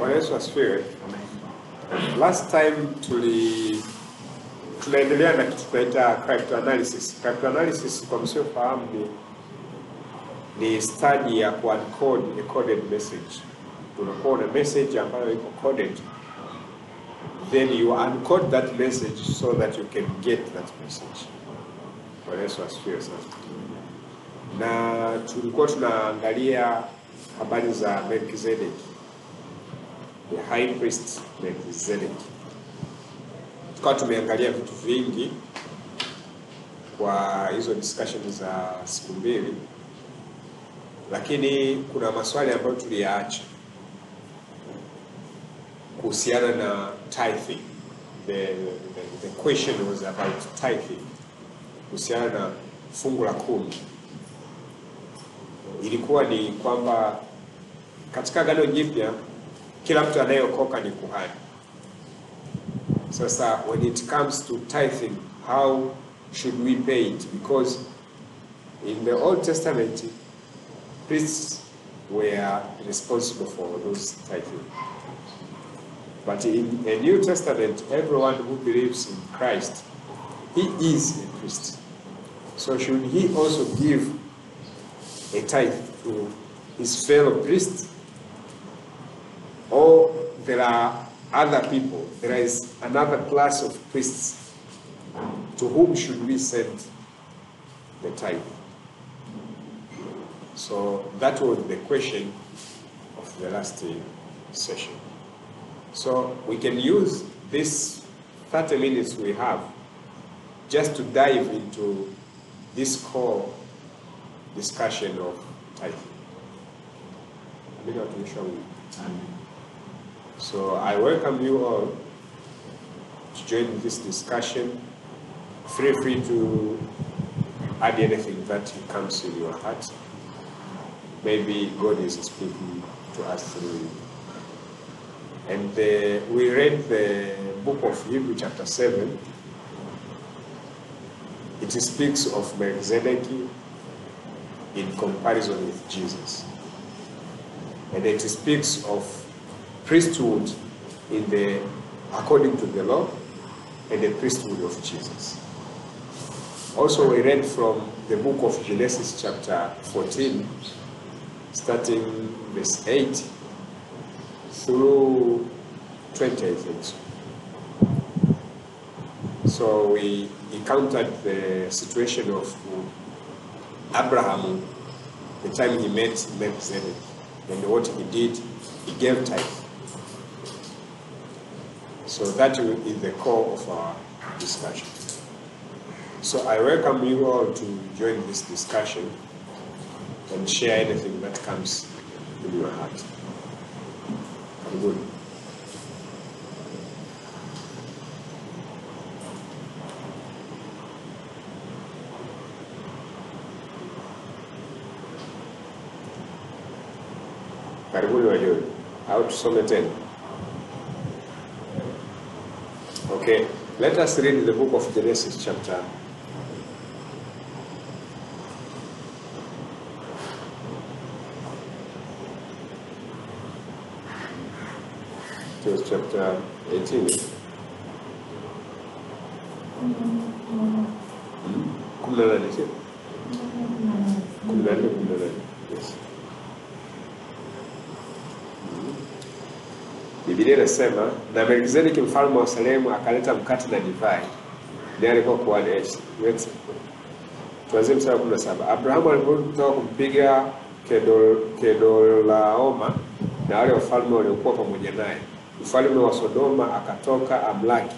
Bwana Yesu asifiwe. Last time tuli tunaendelea na kitu tunaita cryptanalysis. Cryptanalysis kwa msiofahamu ni ni study ya kuencode a coded message. Unakuwa na message ambayo iko coded, then you uncode that message so that you can get that message. Bwana Yesu asifiwe sana. Na tulikuwa tunaangalia habari za Melkizedek, the high priest Melchizedek. Tukawa tumeangalia vitu vingi kwa hizo discussion za siku mbili, lakini kuna maswali ambayo tuliyaacha kuhusiana na tithing. The, the, the question was about tithing, kuhusiana na fungu la kumi. Ilikuwa ni kwamba katika Agano Jipya kila mtu anayeokoka ni kuhani. Sasa when it comes to tithing, how should we pay it? Because in the Old Testament, priests were responsible for those tithing. But in the New Testament, everyone who believes in Christ, he is a priest. So should he also give a tithe to his fellow priests? Or there are other people, there is another class of priests to whom should we send the tithe? So that was the question of the last uh, session. So we can use this 30 minutes we have just to dive into this core discussion of tithing. Amina watumishi wa Mungu. So I welcome you all to join this discussion. Feel free to add anything that comes in your heart. Maybe God is speaking to us through you. And uh, we read the book of Hebrew, chapter 7. It speaks of Melchizedek in comparison with Jesus. And it speaks of priesthood in the according to the law and the priesthood of Jesus. Also, we read from the book of Genesis, chapter 14, starting verse 8 through 20, I think. So, we encountered the situation of Abraham the time he met Melchizedek and what he did, he gave tithe. So that is the core of our discussion. So I welcome you all to join this discussion and share anything that comes in your heart. Good. Karibuni wajoni au tusome tena. Okay, let us read the book of Genesis chapter chapter 18. Hmm? Biblia inasema na Melkizedeki mfalme wa Salemu akaleta mkate na divai, ndiye alikuwa kuhani. Tuanzie mstari wa kumi na saba. Abrahamu aliporudi kutoka kumpiga Kedolaoma na wale wafalme waliokuwa pamoja naye, mfalme wa Sodoma akatoka amlaki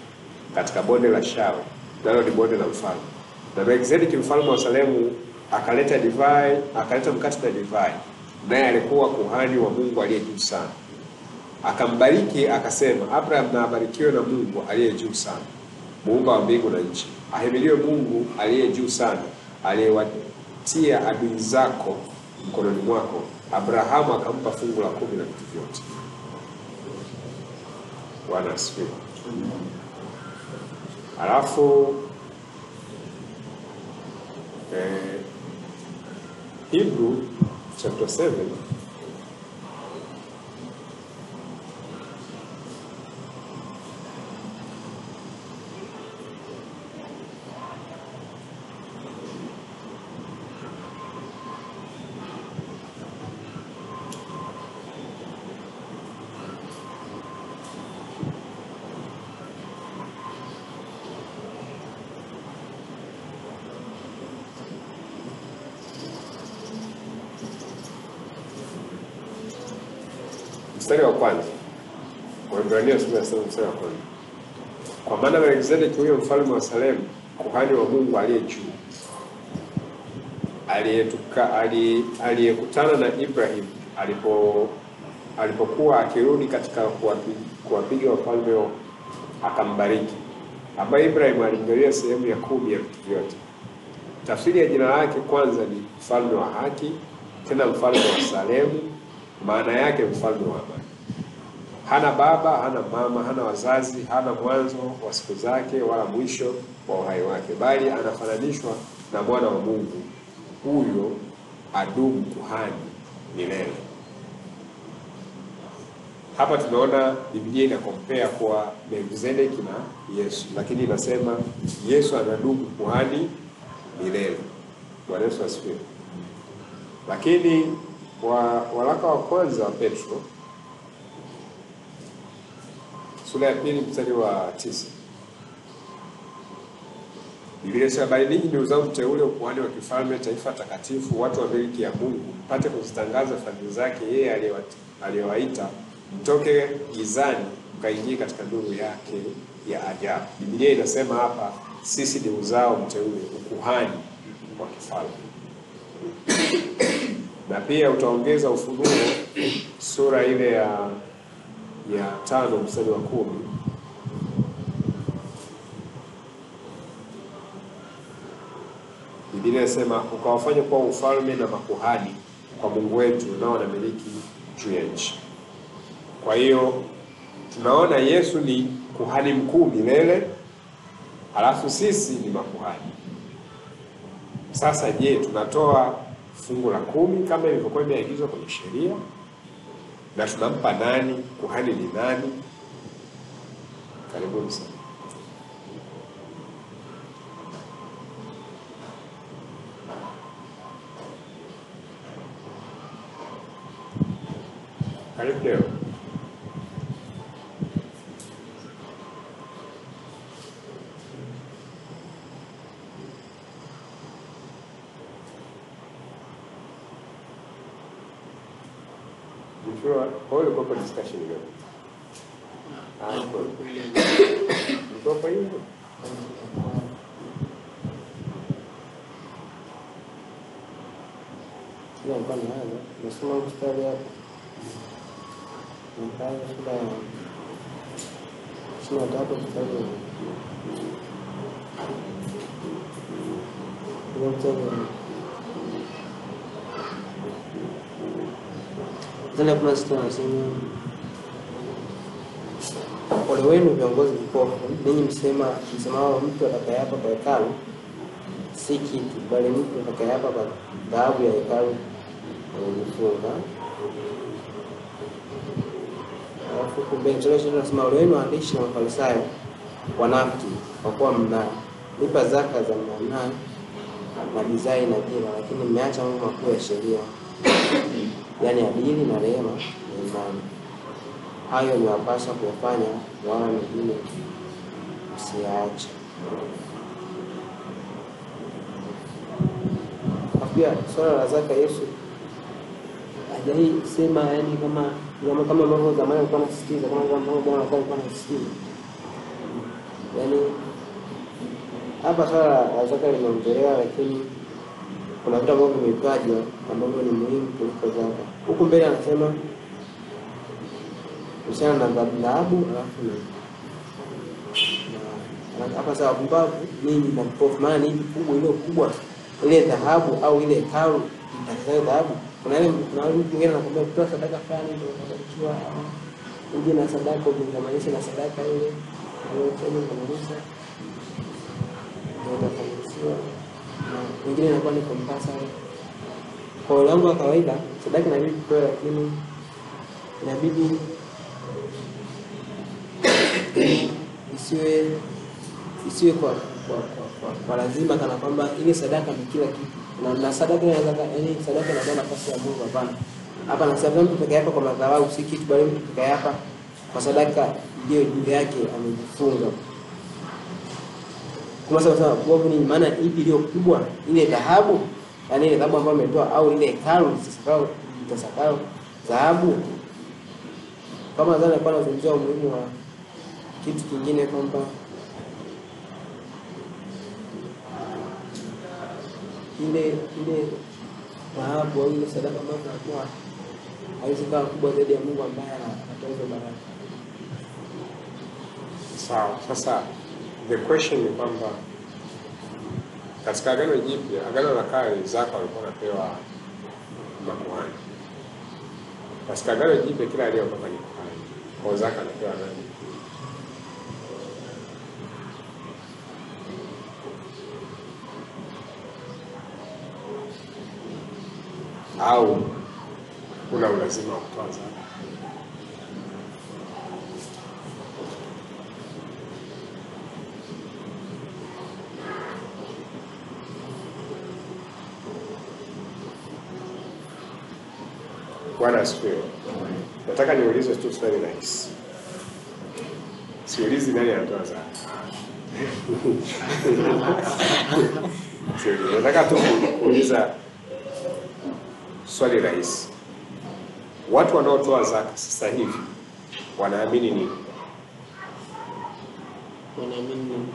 katika bonde la Shawe, nalo ni bonde la mfalme. Na Melkizedeki mfalme wa Salemu akaleta divai, akaleta mkate na divai, naye alikuwa kuhani wa Mungu aliye juu sana akambariki akasema, Abraham na abarikiwe na Mungu aliye juu sana, muumba wa mbingu na nchi. Ahimidiwe Mungu aliye juu sana, aliyewatia adui zako mkononi mwako. Abrahamu akampa fungu la kumi na vitu vyote. Bwana asifiwe. Alafu eh, Hebrew chapter 7 mstari wa kwanza Waebrania sura ya saba mstari wa kwanza kwa maana Melkizedeki huyo mfalme wa Salemu, kuhani wa Mungu aliye juu, aliyekutana na Ibrahim alipo alipokuwa akirudi katika kuwapiga wafalme wa- akambariki, ambaye Ibrahim alimgalia sehemu ya kumi ya vitu vyote. Tafsiri ya jina lake kwanza ni mfalme wa haki, tena mfalme wa Salemu, maana yake mfalme wa amani. Hana baba, hana mama, hana wazazi, hana mwanzo wa siku zake wala mwisho wa uhai wake, bali anafananishwa na mwana wa Mungu, huyo adumu kuhani milele. Hapa tunaona Biblia ina compare kwa Melkizedeki na Yesu, lakini inasema Yesu anadumu kuhani milele. Bwana Yesu asifiwe. Lakini wa waraka wa kwanza wa Petro sura ya pili mstari wa tisa Biblia inasema bali ninyi ni uzao mteule, ukuhani wa kifalme, taifa takatifu, watu wa milki ya Mungu, mpate kuzitangaza fadhili zake yeye aliyewa- aliyewaita mtoke gizani mkaingie katika nuru yake ya ajabu. Biblia inasema hapa sisi ni uzao mteule, ukuhani wa kifalme. Na pia utaongeza Ufunuo sura ile ya ya tano mstari wa kumi Biblia inasema ukawafanya kuwa ufalme na makuhani kwa Mungu wetu, nao wanamiliki juu ya nchi. Kwa hiyo tunaona Yesu ni kuhani mkuu milele, halafu sisi ni makuhani. Sasa je, tunatoa fungu la kumi kama ilivyokuwa imeagizwa kwenye sheria? Na tunampa nani? Kuhani ni nani? Karibuni sana. Karibu leo. Mkiwa kwa hiyo ilikuwa discussion leo. Ah, ilikuwa. Ilikuwa kwa hiyo. Ila nilikuwa naanza hapo nikaanza sura ya ishirini na tatu ule mstari wa Tena kuna sita anasema ole wenu viongozi vipofu, ninyi msema msemao mtu atakayeapa kwa hekalu si kitu, bali mtu atakayeapa kwa dhahabu ya hekalu amejifunga. Alafu kumbe mstari wa ishirini anasema ole wenu waandishi na mafarisayo wanafiki, kwa kuwa mnalipa zaka za mnanaa na bizai na jira, lakini mmeacha mambo makuu ya sheria, yaani adili na rehema na imani. Hayo niwapasa kuyafanya, wala mengine msiyaache. Pia swala la zaka Yesu hajai sema yani kama kama kama ambavyo zamani alikuwa anasisitiza kama ambavyo Bwana alikuwa anasisitiza yani hapa swala la zaka limeongelewa, lakini kuna vitu ambavyo vimetajwa ambavyo ni muhimu kuliko zaka. Huku mbele anasema kuhusiana na dhahabu, alafu na hapa sawa, pumbavu ninyi na mpofu, maana ni kubwa iliyo kubwa, ile dhahabu au ile hekalu itakayo dhahabu? Kuna ile kuna mtu mwingine anakuambia kutoa sadaka fulani ndio unatakiwa uje na sadaka ukingamanisha na sadaka ile unayotoa ukingamanisha ndio utafanikiwa, na wengine inakuwa ni compulsory. Kwa ulango wa kawaida sadaka inabidi kutoa, lakini inabidi isiwe isiwe kwa kwa, kwa, kwa, kwa lazima kana kwamba ile sadaka ni kila kitu na, na sadaka inaweza yani sadaka inakuwa nafasi ya Mungu. Hapana, hapa nasema mtu peke yake kwa madhabahu si kitu, bali mtu peke yake kwa sadaka ndio juu yake amejifunga. Kwa sababu sana kwa ni maana ipi iliyo kubwa, ile dhahabu yani ile dhahabu ambayo ametoa au ile hekalu litasakao litasakao dhahabu kama zana kwa anazungumzia umuhimu wa kitu kingine kwamba ile ile dhahabu au ile sadaka ambayo tunatoa haiwezi kawa kubwa zaidi ya Mungu ambaye anatoa hizo baraka. Sawa. Sasa the question ni kwamba katika Agano Jipya, Agano la Kale, zaka walikuwa wanapewa makuhani. Katika Agano Jipya, kila aliyeokoka ni kuhani, kwa zaka anapewa nani? Au kuna ulazima wa kutoa zaka? Bwana asifiwe. Nataka niulize tu swali rahisi, siulizi nani anatoa zaka. Nataka tu kuuliza swali rahisi, watu wanaotoa zaka sasa hivi wanaamini nini? Wanaamini nini?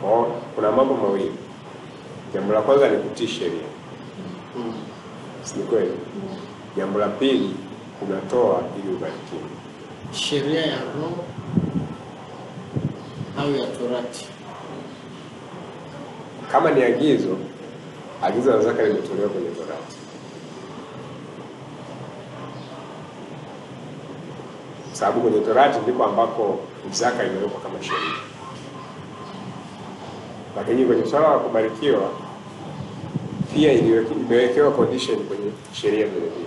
Kwa kuna mambo mawili. Jambo la kwanza ni kutii sheria, Mm. si kweli? Jambo la pili unatoa ili ubarikiwe. Sheria ya roho au ya torati? Kama ni agizo, agizo la zaka limetolewa kwenye Torati. Sababu kwenye Torati ndiko ambako zaka imewekwa kama sheria, lakini kwenye swala la kubarikiwa imewekewa condition kwenye sheria vile vile,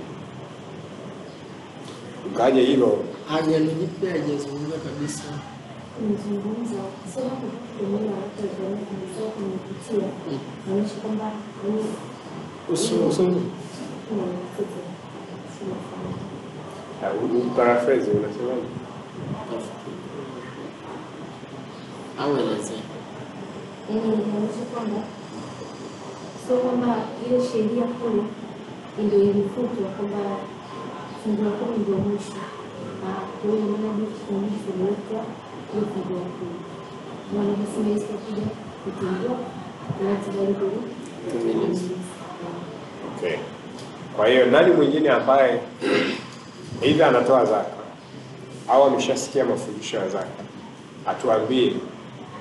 ingawaje hilo Agano Jipya hajazungumza kabisa. nimezungumza kusema kutumia watu waliona kabisa kumepitia naonyesha kwamba yani Usu- usu- kuna mtoto sio uh, paraphrase unasemaje? au elezea. yani inaonyesha kwamba sio kwamba ile sheria kuu ndio ilifutwa kwamba fungu la kumi ndio mwisho kwa hiyo maana fungu la kumi na wanasema Yesu akuja kutengua. Okay. Kwa hiyo nani mwingine ambaye aidha anatoa zaka au ameshasikia mafundisho ya zaka atuambie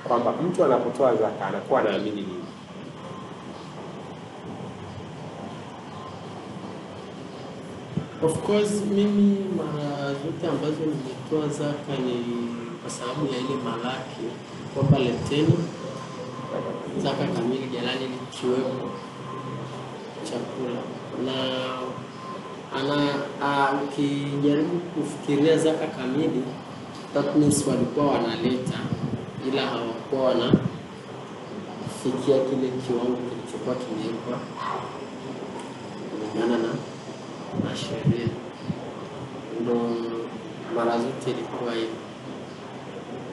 kwamba mtu anapotoa zaka anakuwa anaamini nini? Of course mimi mara zote ambazo nimetoa zaka ni kwa sababu ya ile malaki kwamba leteni zaka kamili jalani likiwepo chakula. Na ana a- ukijaribu kufikiria zaka kamili tatnis walikuwa wanaleta ila hawakuwa wanafikia kile kiwango kilichokuwa kimewekwa kulingana na sheria ndo mara zote ilikuwa hivyo,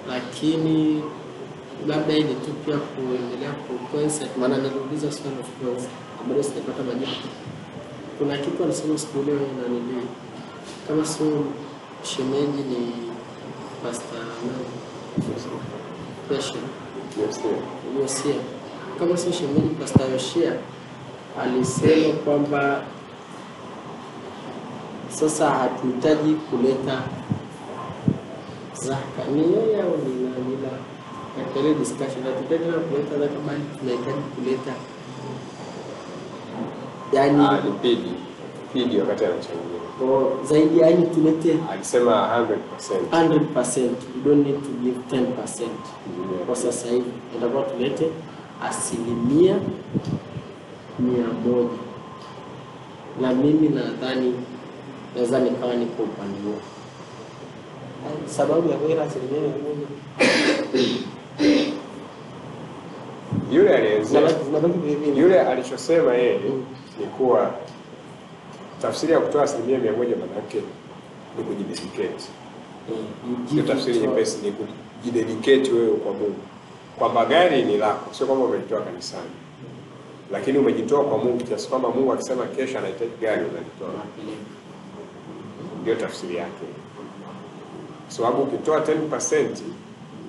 lakini labda ili tu pia kuendelea ku concept, maana niliuliza swali of course ambalo sijapata majibu. Kuna kitu alisema siku ile na nili kama sio shemeji ni pasta? Passion Yosia, kama sio shemeji pasta Yosia alisema kwamba sasa hatuhitaji kuleta zaka. Ni yeye au ni nani? La, katika ile discussion hatuhitaji kuleta zaka, bali tunahitaji kuleta yani Ah, pidi pidi wakati anachangia o, zaidi, yani tulete alisema 100%. 100%. you don't need to give 10% kwa sasa hivi, ndio tulete asilimia mia moja, na mimi nadhani naweza nikawa niko upande huo. Sababu ya kuila asilimia mia moja Yule vile. yule alichosema yeye Mm. ni kuwa tafsiri ya kutoa asilimia mia moja manake ni kujidedicate. Ndio give tafsiri nyepesi, ni kujidedicate wewe kwa Mungu, kwamba gari ni lako, sio kwamba umelitoa kanisani, lakini umejitoa kwa Mungu kiasi kwamba Mungu akisema kesho anahitaji gari unalitoa. Ndio tafsiri yake, sababu ukitoa 10%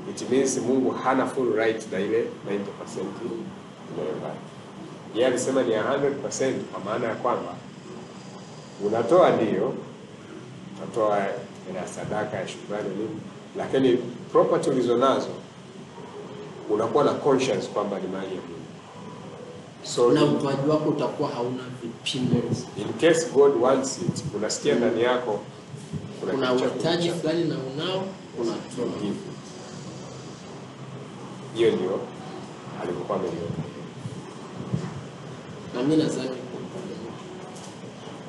it means Mungu hana full right na ile 90% inayobaki. Yeye alisema ni 100% kwa maana ya kwamba unatoa ndio, unatoa hela ya sadaka ya shukrani nini, lakini property ulizonazo unakuwa na conscience kwamba ni mali ya Mungu. So na utoaji wako utakuwa hauna vipimo. in case God wants it, unasikia ndani yako Kuna uhitaji fulani na unao unatoa. Hiyo ndio alivyokuwa ameliona. Na mimi nadhani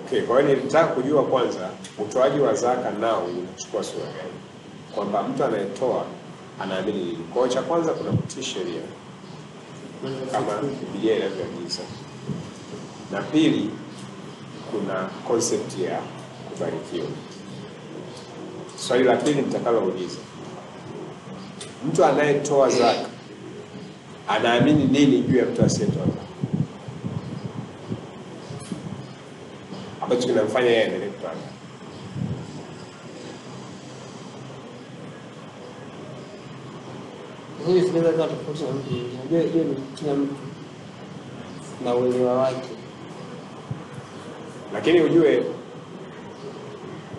Okay, kwa hiyo nilitaka kujua kwanza utoaji wa zaka nao unachukua sura gani, kwamba mtu anayetoa anaamini nini. Kwa cha kwanza kuna kutii sheria kama Biblia inavyoagiza, na pili kuna concept ya kubarikiwa. Swali la pili nitakalouliza, mtu anayetoa zaka anaamini nini juu ya mtu asiyetoa zaka ambacho kinamfanya yeye aendelee kutoa zaka? Hili tunaweza kuwa tofauti na mtu mwingine. Unajua hiyo ni kila mtu na uelewa wake. Lakini ujue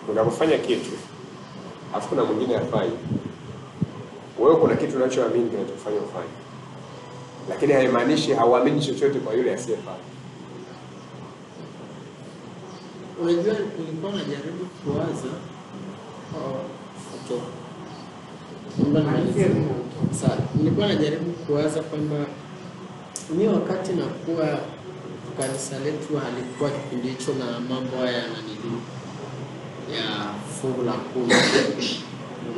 unapofanya kitu alafu kuna mwingine afanye, wewe kuna kitu unachoamini kinachofanya ufanye, lakini haimaanishi hauamini chochote kwa yule asiyefanya. Unajua, nilikuwa najaribu kuwaza oh, okay. Nimalizie. Nilikuwa najaribu kuwaza kwamba mi wakati nakuwa kanisa letu halikuwa kipindi hicho na mambo haya yananili ya fungu la kumi,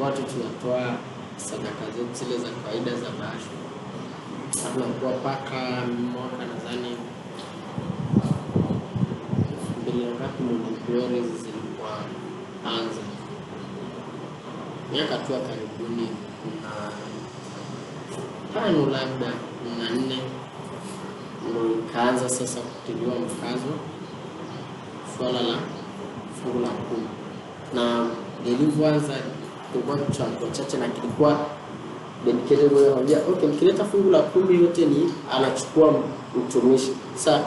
watu tunatoa sadaka zetu zile za kawaida za bahasha, Na tunakuwa paka mwaka nadhani elfu mbili na ngapi Morning zilikuwa anza miaka tu ya karibuni na tano labda na nne ndo ikaanza sasa kutiliwa mkazo swala la fungu la kumi, na lilivyoanza kulikuwa cha watu na kilikuwa dedicated okay, mkileta fungu la kumi yote ni anachukua mtumishi. Sasa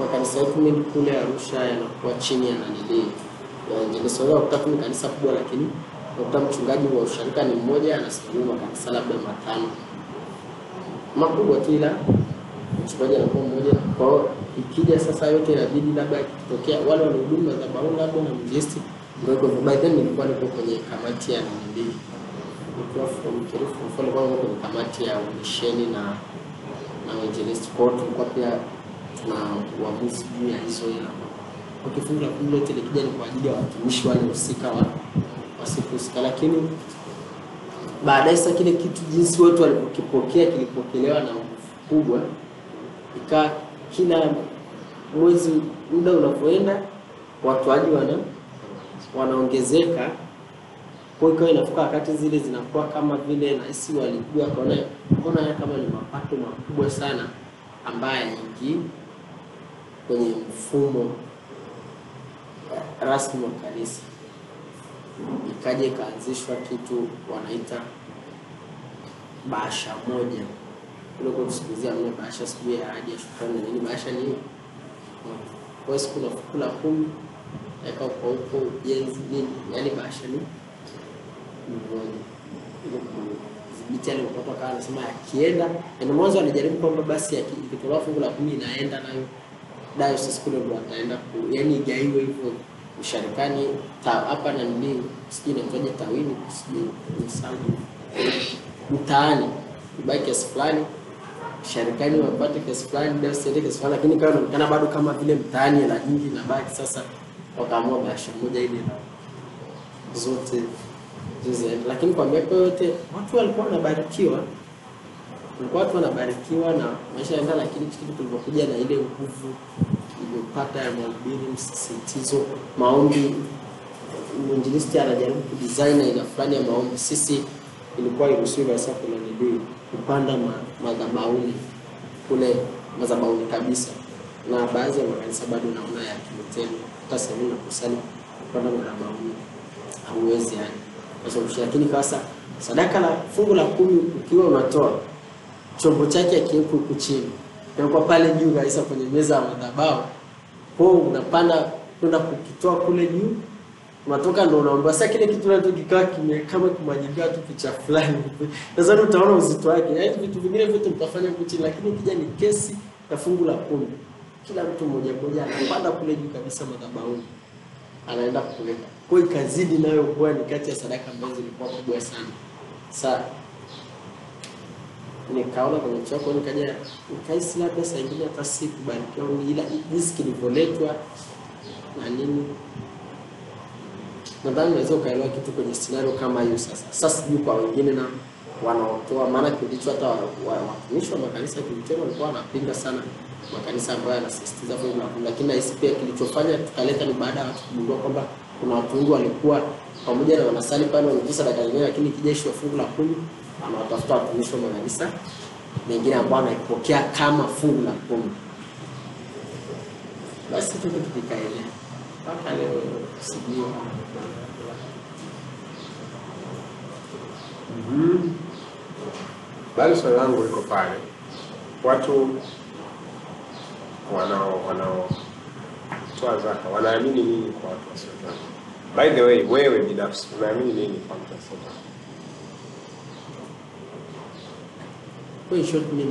makanisa yetu mengi kule Arusha yanakuwa chini ya nanilii ya Injilisti. Unaweza kukuta tu ni kanisa kubwa, lakini unakuta mchungaji wa usharika ni mmoja anasimamia makanisa labda matano makubwa tu, ila mchungaji anakuwa mmoja. Kwa hiyo ikija sasa yote inabidi labda ikitokea wale wanahudumu madhabahuni labda na mjesti ndio. By then nilikuwa niko kwenye kamati ya nanili nikiwa from Kirifu mfano kwa kwenye kamati ya misheni na na uinjilisti. Kwa pia tuna uamuzi juu ya hizo ila Kwa kifungu la kumi lote likija ni kwa ajili ya watumishi wale husika wa wasikuhusika, lakini baadaye sasa kile kitu jinsi watu walipokipokea kilipokelewa na nguvu kubwa, ikaa kila mwezi muda unapoenda watoaji wana wanaongezeka. Kwa hiyo inafika wakati zile zinakuwa kama vile nahisi walijua wakaona mbona haya kama ni mapato makubwa sana ambayo yaingii kwenye mfumo rasmi wa kanisa, ikaja ikaanzishwa kitu wanaita bahasha moja. kuliko kusikilizia siku bahasha, sijui ya haja shukrani nini. Bahasha ni. Kwa siku na fungu la kumi eka kwa huko ujenzi nini, yaani bahasha ni mmoja ili kudhibiti yale anasema akienda, na mwanzo anajaribu kwamba basi ikitolewa fungu la kumi inaenda nayo diocese kule ndo ataenda yani igaiwe hivyo usharikani hapa na nini, sijui inaitwaje tawini, sijui nisahau. Mtaani ubaki kiasi fulani sharikani wapate kiasi fulani diocese kiasi fulani, lakini kama inaonekana bado kama vile mtaani hela nyingi inabaki. Sasa wakaamua bahasha moja ile zote zize, lakini kwa miaka yote watu walikuwa wanabarikiwa, walikuwa watu wanabarikiwa na maisha yanaenda, lakini kitu kilivyokuja na ile nguvu tunaipata ya mahubiri, msisitizo, maombi. Mwinjilisti anajaribu kudesign aina fulani ya maombi. Sisi ilikuwa iruhusiwi kabisa kuna nidii kupanda ma, madhabahuni kule madhabahuni kabisa, na baadhi ya makanisa bado naona ya Kilutheri, hata sehemu na kusali kupanda madhabahuni hauwezi yani. Kwa sababu lakini sasa sadaka la fungu la kumi ukiwa unatoa chombo chake akiwepo huku chini. Nakuwa pale juu kabisa kwenye meza ya madhabahu kwao unapanda kwenda kukitoa kule juu unatoka ndo unaomba sasa kile kitu nacho kikaa kime kama kumwajibia tu picha fulani. Nadhani utaona uzito wake. Yaani vitu vingine vyote mtafanya huku chini lakini kija ni kesi ya fungu la kumi kila mtu mmoja mmoja anapanda kule juu kabisa madhabahuni. Anaenda kuweka kwa ikazidi nayo kuwa ni kati ya sadaka ambazo zilikuwa kubwa sana. Sa nikaona kwenye chako nikaja nikaisi labda saa ingine hata si kubarikiwa ila jinsi kilivyoletwa na nini. Nadhani unaweza ukaelewa kitu kwenye scenario kama hiyo sasa. Sasa sijui kwa wengine na wanaotoa maana kilicho hata watumishi wa, makanisa Kilutheri walikuwa wanapinga sana makanisa ambayo yanasisitiza lakini nahisi pia kilichofanya tukaleta ni baada ya watu kugundua kwamba kuna watu wengi walikuwa pamoja na wanasali pale wanatoa sadaka nyingine, lakini ikija ishu ya fungu la kumi wanawatafuta watumishi wa makanisa mengine ambao anaipokea kama fungu la kumi. Basi tuko tukikaelea mpaka leo sijui Mhm. Bali swali langu liko pale, watu wanao wanaotoa zaka wanaamini nini kwa watu wasiotoa zaka? By the way, wewe binafsi unaamini nini kwa mtu zaka? Kwa hiyo short mimi naona ni sawa. Toe usitoe sadaka kama sadaka zingine. Kuna wengine kununulia zaka mbele wanaacha. Unajua mimi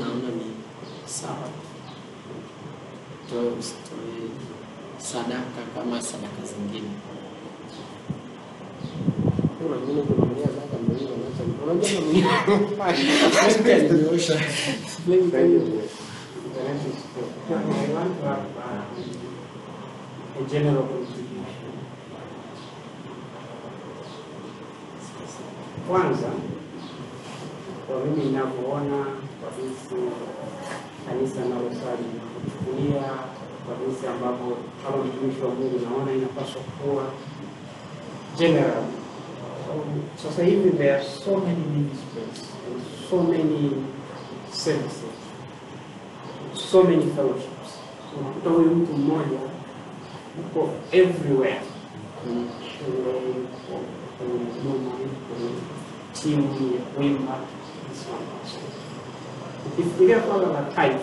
aliniosha. Mimi kwa hiyo I want to have uh, a general contribution. Kwanza, kwa mimi ninavyoona kwa jinsi kanisa nalosali kuchukulia kwa jinsi ambavyo kama mtumishi wa Mungu naona inapaswa kuwa general. Sasa hivi there are so many ministries and so many services so many fellowships. Unakuta huyu mtu mmoja uko everywhere, kwenye shule, kwenye huduma, kwenye timu ya kuimba, Ukifikiria la tithe,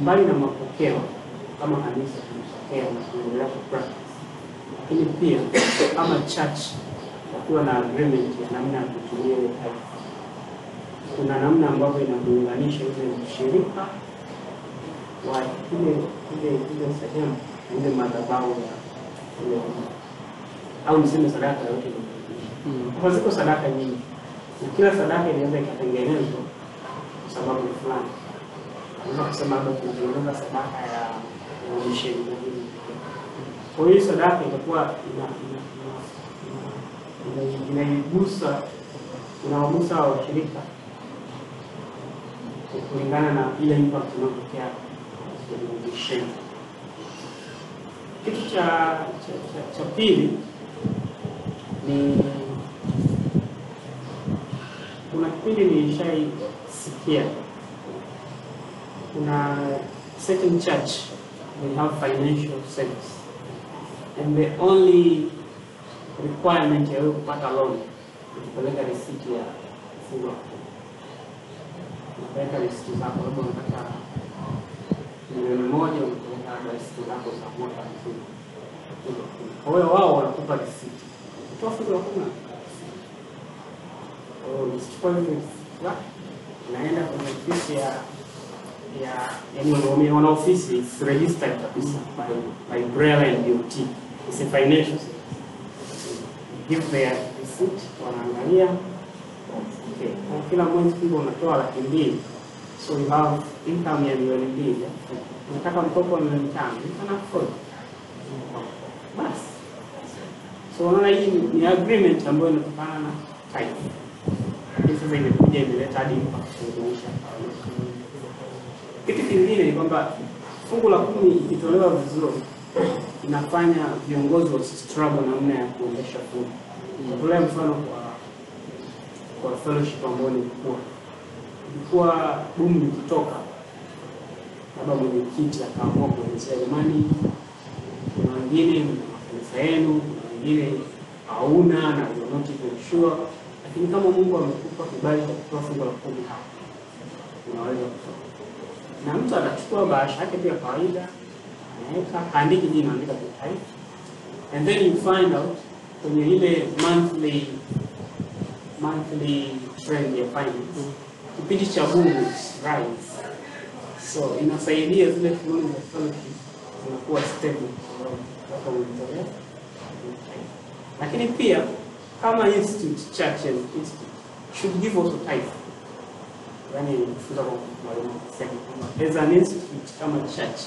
mbali na mapokeo kama kanisa tunapokea na tunaendelea ku practice, lakini pia kama church wakiwa na agreement ya namna ya kutumia ile tithe. Kuna namna ambavyo inamuunganisha yule mshirika wa ile ile ile sehemu na ile madhabahu ya ile au niseme sadaka yote ile. mm, Kwa ziko sadaka nyingi na kila sadaka inaweza ikatengenezwa kwa sababu fulani. Unaweza kusema labda tunatengeneza sadaka ya na nini. Kwa hiyo sadaka itakuwa ina ina ina- ina- inaigusa inawagusa washirika kulingana na ile impact inayotokea kwenye misheni. Kitu cha cha, cha, cha pili ni kuna kipindi nishaisikia kuna certain church they have financial service and the only requirement ya wewe kupata loan kupeleka risiti ya fungu la kumi. Unapeleka risiti zako, labda unataka milioni moja, unapeleka labda risiti zako za mwaka mzima. Kwa hiyo wao wanakupa risiti, kutoa fungu la. Ukichukua hizo risiti kwenye ofisi ya ya wana- ofisi registered kabisa by by and DOT. is a financial. Give their receipt, wanaangalia okay, kwa kila mwezi kidogo unatoa laki mbili so you have income ya milioni mbili unataka mkopo wa milioni tano you can afford basi so unaona hii ni agreement ambayo inatokana na tithe lakini imekuja imeleta hadi kawaida. Kitu kingine ni kwamba fungu la kumi ikitolewa vizuri inafanya viongozi wasistruggle namna ya kuendesha fungu. Nitatolea mfano kwa kwa fellowship ambao nilikuwa ilikuwa boom likitoka, labda mwenyekiti akaamua kuelezea jamani, kuna wengine makanisa yenu, kuna wengine hauna na you're not even sure, lakini kama Mungu amekupa kibali cha kutoa fungu la kumi hapa, unaweza kutoa na mtu atachukua bahasha yake pia kawaida, anaweka haandiki jina, anaandika tu and then you find out kwenye ile monthly monthly trend ya finance kipindi cha boom rise, so inasaidia zile shughuli za fellowship zinakuwa stable. Lakini pia kama institute church and institute should give also tithe. Yani kufunza kwa mwalimu sasa as an institute kama church.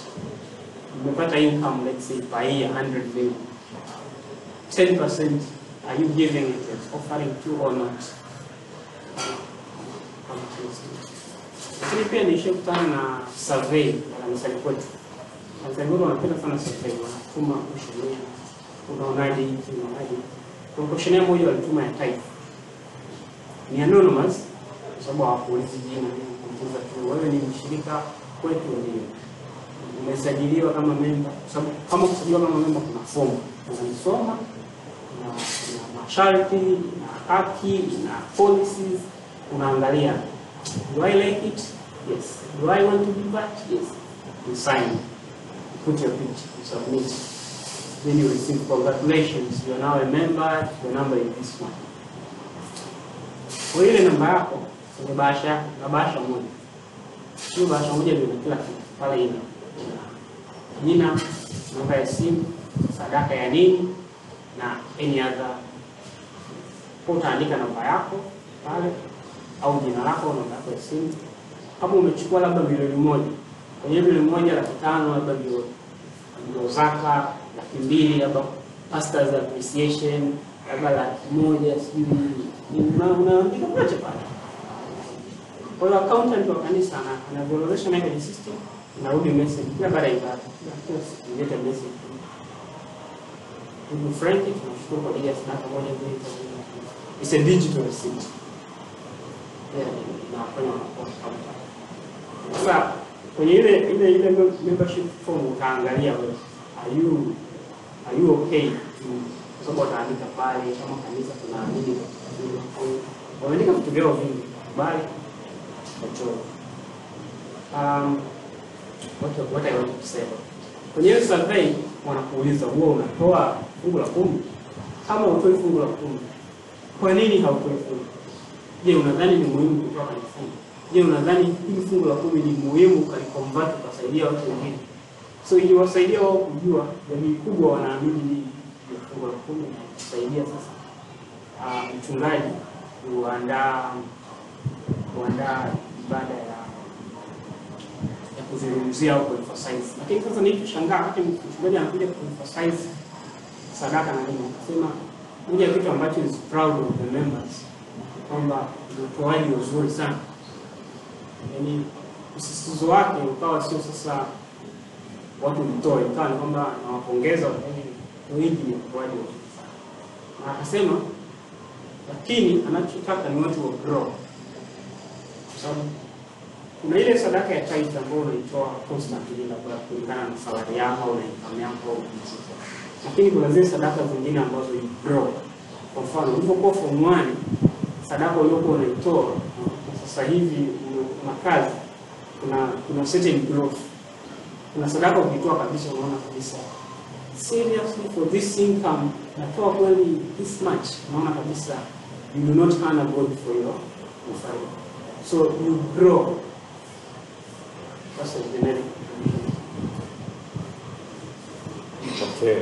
Umepata income let's say per year 100 million. 10% are you giving it as offering to or not? Lakini pia niishie kutana na survey ya kanisani kwetu. Kanisani kwetu wanapenda sana survey wanatuma questionnaire unaonaje hiki unaonaje kwa moja walituma ya type ni anonymous kwa sababu hawakuulizi jina, kuuliza tu wewe ni mshirika kwetu, ndio umesajiliwa kama memba, kwa sababu kama kusajiliwa kama memba kuna fomu unaisoma, na na masharti na haki na policies, unaangalia do I like it? Yes. Do I want to do that? Yes. You sign, put your picture, you submit, then you congratulations, you are now a member, your number is this one. Kwa ile namba yako kwenye bahasha na bahasha moja. Hiyo bahasha moja ndio kila kitu. Pale ina jina, namba ya simu, sadaka ya nini na any other. Kwa utaandika namba yako pale au jina lako, namba yako ya simu. Kama umechukua labda milioni moja, kwenye milioni moja laki tano labda ndio ndio zaka, laki mbili labda pastors appreciation, labda laki moja sijui unaandika moja pale. Kwa hiyo accountant wa kanisa ana- anaviorodhesha naye kwenye system, narudi message kila baada ya ibada, inaleta message. Ndugu Frank, tunashukuru kwa ajili ya sadaka moja mbili tatu. It's a digital receipt. Yeah, inafanya kwa counter. Sasa kwenye ile ile ile membership form utaangalia wewe, are you are you okay sababu wataandika pale kama kanisa tunaamini wameandika vitu vyao vingi, bali wachoro Um, what, what I want to say. Kwenye hiyo survey wanakuuliza huwa unatoa fungu la kumi? Kama utoi fungu la kumi, kwa nini hautoi fungu? Je, unadhani ni muhimu kutoa kanisani? Je, unadhani hili fungu la kumi ni muhimu ukalikonvert ukasaidia watu wengine? So iliwasaidia wao kujua jamii kubwa wanaamini nini ya kumi na kusaidia sasa ah, mchungaji kuandaa kuandaa ibada ya ya kuzungumzia au kuemphasize. Lakini sasa nilichoshangaa hata mchungaji anakuja kuemphasize sadaka na nini, akasema moja kitu ambacho is proud of the members kwamba ni utoaji uzuri sana, yaani msisitizo wake ukawa sio sasa watu mtoe, ikawa kwamba nawapongeza utoaji uzuri na akasema lakini anachotaka ni watu wa grow kwa sababu kuna ile sadaka ya tithe ambayo unaitoa constantly labda kulingana na salari yako na income yako au business lakini kuna zile sadaka zingine ambazo ni grow. Kwa mfano ulipokuwa form 1 sadaka uliokuwa unaitoa na sasa hivi una- kuna kuna certain growth. Kuna sadaka ukitoa kabisa unaona kabisa seriously for this income natoa kweli this much, unaona kabisa you do not a God for your offering. So you grow. That's a generic. Okay.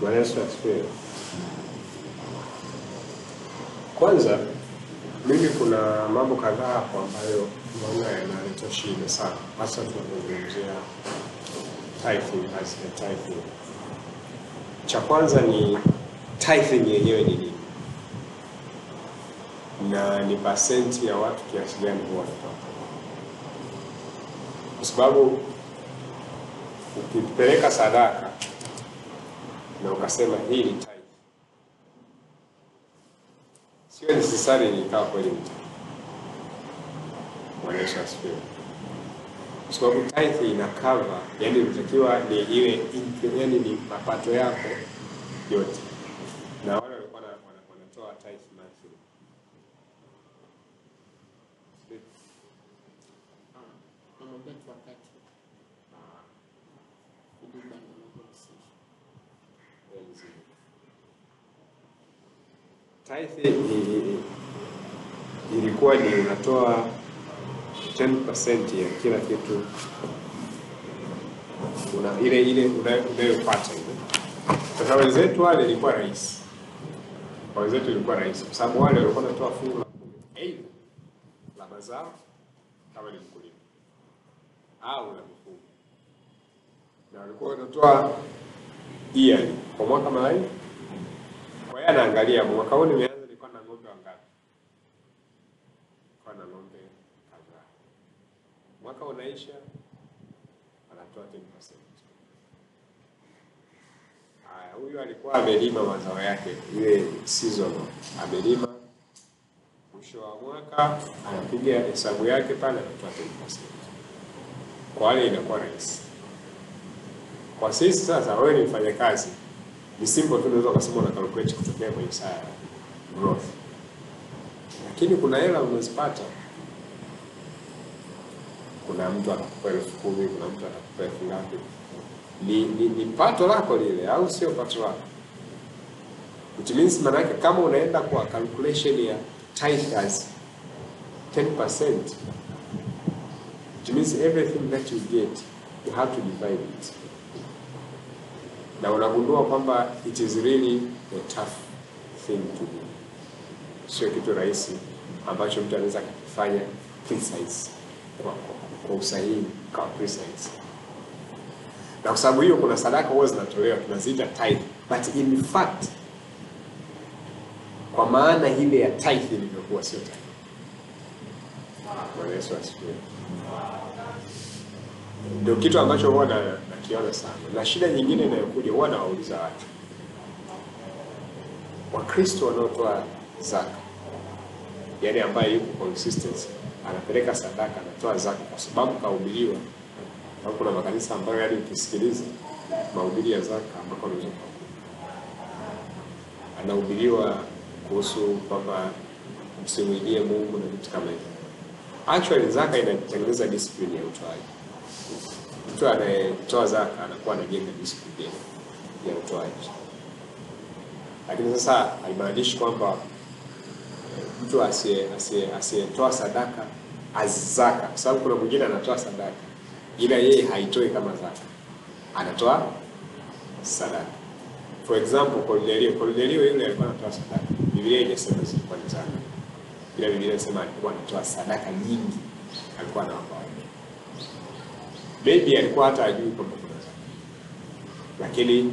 Bwana Yesu asifiwe. Kwanza mimi kuna mambo kadhaa hapo ambayo naona yanaleta shida sana, hasa tunapozungumzia tithing, as a tithing. Cha kwanza ni tithing yenyewe ni nini, na ni pasenti ya watu kiasi gani huwa wanatoka, kwa sababu ukipeleka sadaka na ukasema hii tithe, sio necessary ikawa kweli mtu tithe. Asifiwe. Kwa sababu tithe ina cover, yani inatakiwa ni iwe yani ni mapato yako yote, na wale walikuwa wana- wana- wanatoa tithe monthly. namwambia tu wakati huduma na maboksi. Tithe i- i- ilikuwa ni unatoa 10% ya kila kitu. Una, ile ile una- unayopata ile. Sasa wenzetu wale ilikuwa rahisi, kwa wenzetu ilikuwa rahisi. Kwa sababu wale walikuwa wanatoa fungu la aidha la mazao kama ni mkulima. Au la mifugo, na walikuwa wanatoa yearly kwa mwaka mara kwa hiyo anaangalia mwaka huu nimeanza, nilikuwa na ng'ombe wangapi? Nilikuwa na ng'ombe kadhaa. Mwaka unaisha, anatoa 10%. Haya, huyu alikuwa amelima mazao yake ile season, amelima mwisho wa mwaka anapiga hesabu yake pale, anatoa 10%. Kwa wale inakuwa rahisi. Kwa sisi sasa, wewe ni mfanyakazi ni simple tu, unaweza ukasema una calculate kutokea kwenye saa growth, lakini kuna hela unazipata. Kuna mtu atakupa elfu kumi kuna mtu atakupa elfu ngapi? Ni, ni, ni pato lako lile, au sio pato lako? Which means maana kama unaenda kwa calculation ya tithe 10%, which means everything that you get you have to divide it na unagundua kwamba it is really a tough thing to do, sio kitu rahisi ambacho mtu anaweza kukifanya precise kwa, kwa, usahihi kwa precise. Na kwa sababu hiyo kuna sadaka huwa zinatolewa tunaziita tithe, but in fact kwa maana ile ya tithe ilivyokuwa sio tithe. Bwana Yesu asifiwe. Ndio kitu ambacho huwa nakiona sana, na shida nyingine inayokuja huwa nawauliza watu Wakristo wanaotoa zaka, yaani ambaye yuko consistency, anapeleka sadaka, anatoa zaka kwa sababu kahubiriwa, au kuna makanisa ambayo hadi ukisikiliza mahubiri ya zaka ambako unaweza anahubiriwa kuhusu kwamba msimwigie Mungu na vitu kama hivyo. Actually zaka inatengeneza discipline ya utoaji. Mtu anayetoa zaka anakuwa anajenga discipline ya utoaji, lakini sasa haimaanishi kwamba mtu asiye- asiye- asiyetoa sadaka azaka, zaka, kwa sababu kuna mwingine anatoa sadaka ila yeye haitoi kama zaka, anatoa sadaka. For example, Kornelio, Kornelio yule alikuwa anatoa sadaka. Biblia haijasema zilikuwa ni zaka, ila Biblia inasema alikuwa anatoa sadaka nyingi, alikuwa anawapa watu maybe alikuwa hata ajui kwamba kuna zaka, lakini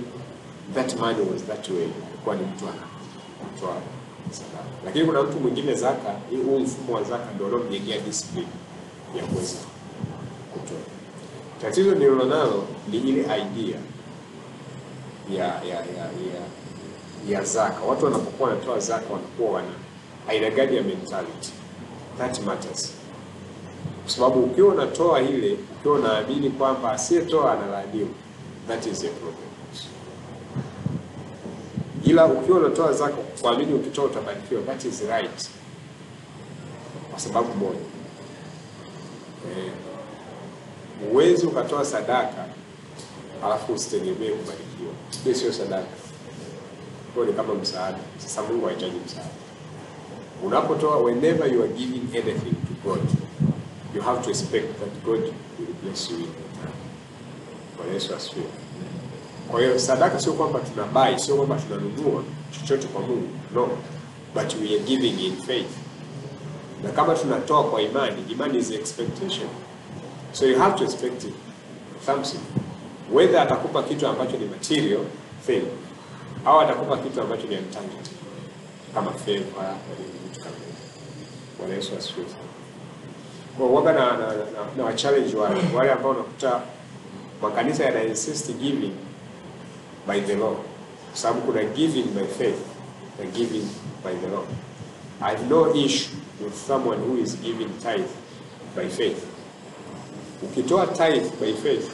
that man was that way, alikuwa ni mtu anatoa. Lakini kuna mtu mwingine zaka, huu mfumo wa zaka ndio unaomjengea discipline ya kuweza kutoa. Tatizo nililonalo ni ile idea ya ya ya ya, ya zaka. Watu wanapokuwa wanatoa zaka wanakuwa wana aina gani ya mentality? That matters kwa sababu ukiwa unatoa ile, ukiwa unaamini kwamba asiyetoa analaaniwa, that is a problem. Ila ukiwa unatoa zaka kuamini ukitoa utabarikiwa, that is right, kwa sababu moja, eh, uwezi ukatoa sadaka alafu usitegemee kubarikiwa. Hiyo sio sadaka, hiyo ni kama msaada. Sasa Mungu hahitaji msaada. Unapotoa, whenever you are giving anything to God, you have to expect that God will bless you in return. Bwana Yesu asifiwe. Kwa hiyo sadaka sio kwamba tunabai, sio kwamba tunanunua chochote kwa Mungu, no, but we are giving in faith. Na kama tunatoa kwa imani, imani is expectation, so you have to expect it. Something, whether atakupa kitu ambacho ni material thing au atakupa kitu ambacho ni intangible kama favor na vitu kama hivyo. Bwana Yesu asifiwe. Kwa waga na, na, na, na wachallenge wale wale ambao unakuta makanisa yana insist giving by the law, kwa sababu kuna giving by faith na giving by the law. I no issue with someone who is giving tithe by faith. Ukitoa tithe by faith,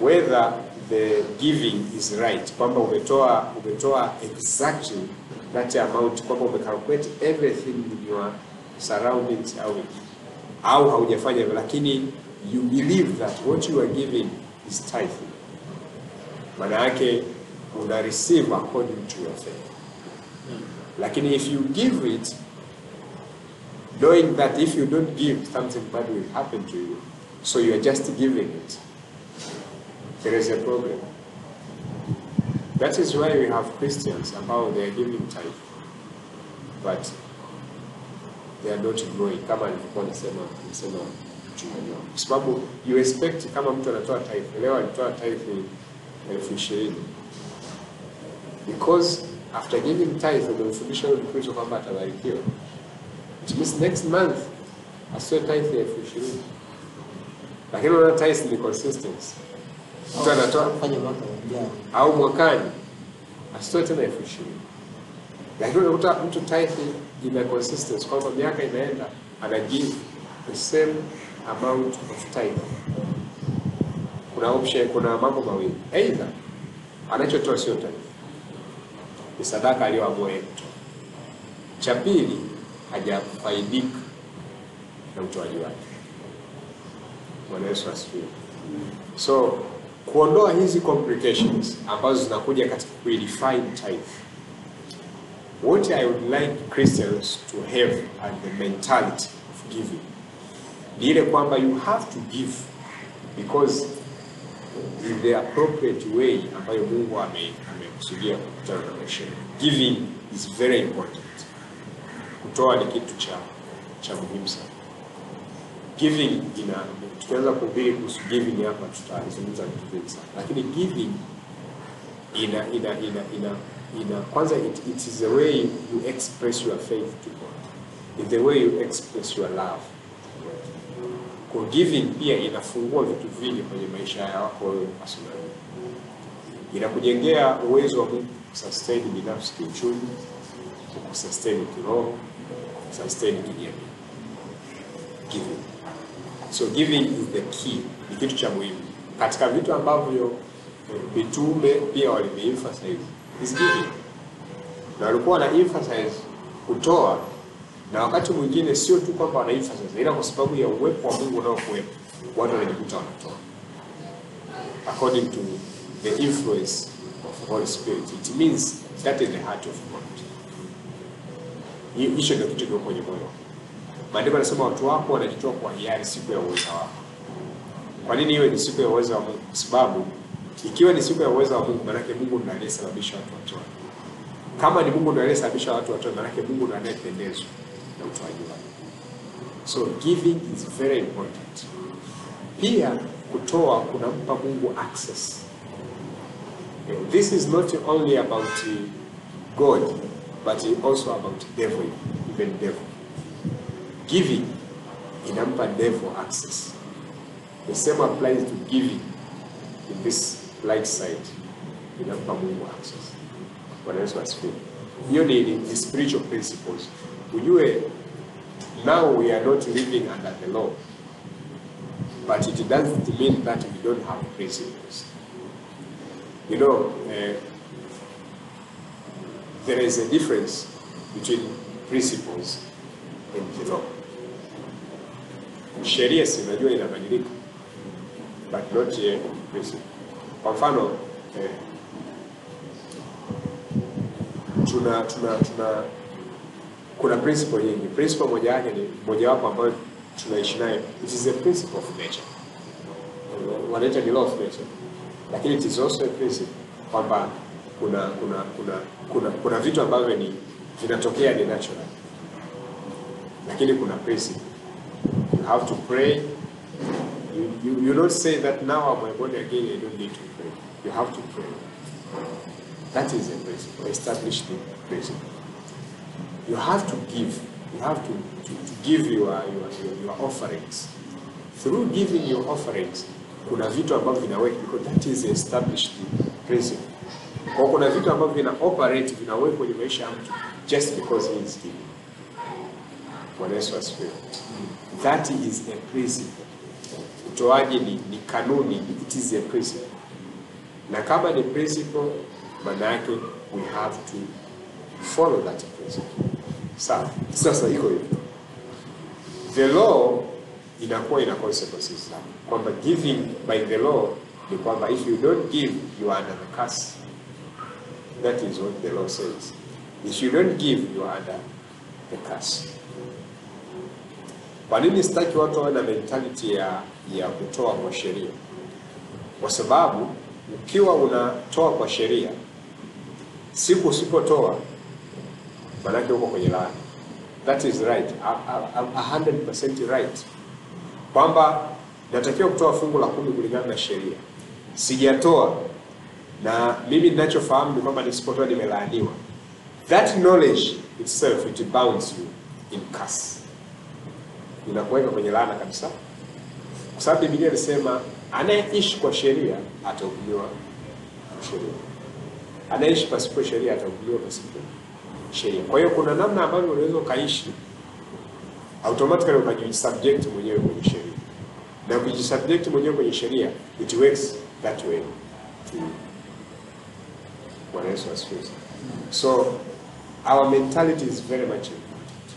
whether the giving is right, kwamba umetoa umetoa exactly that amount, kwamba umecalculate everything in your surroundings au au haujafanya hivyo, lakini you believe that what you are giving is tithing, maana yake una receive according to your faith. Lakini if you give it knowing that if you don't give something bad will happen to you, so you are just giving it, there is a problem. That is why we have Christians they are giving tithe, but they are not growing kama alivyokuwa nasema nasema mchungaji wangu, kwa sababu you expect kama mtu anatoa tithe, leo alitoa tithe elfu ishirini. Because after giving tithe umemfundisha huyo Mkristo kwamba atabarikiwa, which means next month asiwe tithe elfu ishirini. Lakini unaona tithe ni consistency. Mtu anatoa au mwakani asitoe tena elfu ishirini. Lakini unakuta mtu tithe ina consistency kwamba miaka inaenda ana give the same amount of tithe. Kuna option, kuna mambo mawili, aidha anachotoa sio taifa ni sadaka aliyoamua kutoa. Cha pili, hajafaidika na utoaji wake. Bwana Yesu asifiwe. So kuondoa hizi complications ambazo zinakuja katika redefine tithe, what I would like Christians to have and the mentality of giving ni ile kwamba you have to give because in the appropriate way ambayo Mungu ame- amekusudia kukutana na maisha. Giving is very important. Kutoa ni kitu cha cha muhimu sana. Giving ina tukianza kuhubiri kuhusu giving hapa tutazungumza vitu vingi sana, lakini giving ina ina ina ina ina kwanza it, it is the way you express your faith to God. It's the way you express your love. Kwa giving pia inafungua vitu vingi kwenye maisha yako wewe personally. Inakujengea uwezo wa kusustain binafsi kiuchumi, kusustain kiroho, kusustain kijamii. Giving. So giving is the key, ni kitu cha muhimu katika vitu ambavyo eh, mitume pia walivyoemphasize is giving, na walikuwa na emphasize kutoa, na wakati mwingine sio tu kwamba wanaifa sasa, ila kwa sababu ya uwepo wa Mungu unaokuwepo watu wanajikuta wanatoa according to the influence of Holy Spirit. It means that is the heart of God. Hicho ndio kitu kiko kwenye moyo. Maandiko yanasema watu wako wanajitoa kwa hiari siku ya uweza wako. Kwa nini iwe ni siku ya uweza wa Mungu? Kwa sababu ikiwa ni siku ya uweza wa Mungu, maanake Mungu ndiye aliyesababisha watu watoe. Kama ni Mungu ndiye aliyesababisha watu watoe, maanake Mungu ndiye anayependezwa So giving is very important. Pia kutoa kunampa Mungu access. This is not only about God, but also about devil, even devil. Giving inampa devil access. The same applies to giving in this light side. Inampa Mungu access. Bwana Yesu asifiwe. Hiyo ni, ni spiritual principles. Ujue now we are not living under the law. But it doesn't mean that we don't have principles. You know, uh, there is a difference between principles and the law. Sheria si inabadilika, but not yet principle. Kwa mfano eh, tuna tuna tuna kuna principle nyingi. Principle moja yake ni mojawapo ambayo tunaishi nayo, it is a principle of nature, wanaita ni law of nature, lakini it is also a principle kwamba kuna kuna kuna kuna kuna vitu ambavyo ni vinatokea ni natural, lakini kuna principle. You have to pray. You, you, you don't say that now I'm born again, I don't need to pray. You have to pray. That is a principle, established principle. You have to give. You have to, to, to give your, your, your, your offerings. Through giving your offerings, kuna vitu ambavyo vinaweka because that is established principle. Kwa kuna vitu ambavyo vina operate vinawekwa kwenye maisha ya mtu just because he is giving. Bwana Yesu asifiwe. That is a principle. Utoaji ni, ni kanuni, it is a principle. Na kama ni principle, maana yake we have to follow that principle. Sawa. Sasa iko hivi. The law inakuwa ina consequences. Kwamba giving by the law ni kwamba if you don't give you are under the curse. That is what the law says. If you don't give you are under the curse. Kwa nini sitaki watu wawe na mentality ya ya kutoa kwa sheria? Kwa sababu ukiwa unatoa kwa sheria, siku usipotoa, manake uko kwenye laana. That is right, a, a 100% right, kwamba natakiwa kutoa fungu la kumi kulingana na sheria, sijatoa. Na mimi ninachofahamu ni kwamba nisipotoa nimelaaniwa. That knowledge itself it bounds you in curse. Inakuweka kwenye laana kabisa, kwa sababu Biblia inasema anayeishi kwa sheria atahukumiwa sheria, anayeishi pasipo sheria atahukumiwa pasipo sheria. Kwa hiyo kuna namna ambavyo unaweza ukaishi automatically ukajisubject mwenyewe kwenye sheria, na ukijisubject mwenyewe kwenye sheria it works that way. Bwana Yesu asifiwe. So our mentality is very much important.